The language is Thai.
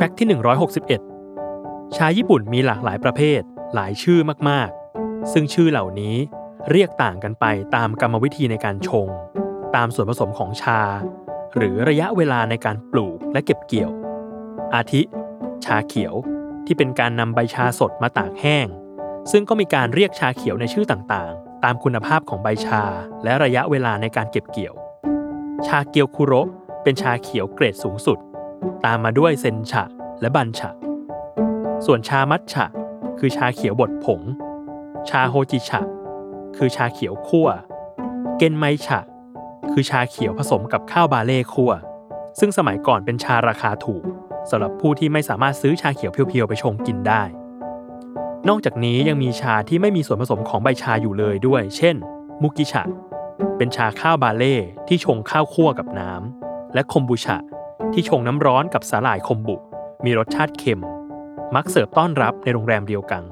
ฟกต์ที่ 161 ชาญี่ปุ่นมีหลากหลายประเภท หลายชื่อมากๆ ซึ่งชื่อเหล่านี้เรียกต่างกันไปตามกรรมวิธีในการชง ตามส่วนผสมของชา หรือระยะเวลาในการปลูกและเก็บเกี่ยว อาทิ ชาเขียวที่เป็นการนำใบชาสดมาตากแห้ง ซึ่งก็มีการเรียกชาเขียวในชื่อต่างๆ ตามคุณภาพของใบชา และระยะเวลาในการเก็บเกี่ยว ชาเกียวคุโรเป็นชาเขียวเกรดสูงสุด ตามมาด้วยเซนชะและบันชะส่วนชามัทฉะ คือชาเขียวบดผง ชาโฮจิชะคือชาเขียวคั่ว เกนไมฉะ คือชาเขียวผสมกับข้าวบาเล่คั่ว ซึ่งสมัยก่อนเป็นชาราคาถูกสำหรับผู้ที่ไม่สามารถซื้อชาเขียวเพียวๆไปชงกินได้ นอกจากนี้ยังมีชาที่ไม่มีส่วนผสมของใบชาอยู่เลยด้วย เช่น มุกิชะ เป็นชาข้าวบาเล่ที่ชงข้าวคั่วกับน้ำและคมบูชะ ที่ชงน้ำร้อนกับสาหร่ายคมบุ มีรสชาติเค็ม มักเสิร์ฟต้อนรับในโรงแรมเดียวกัน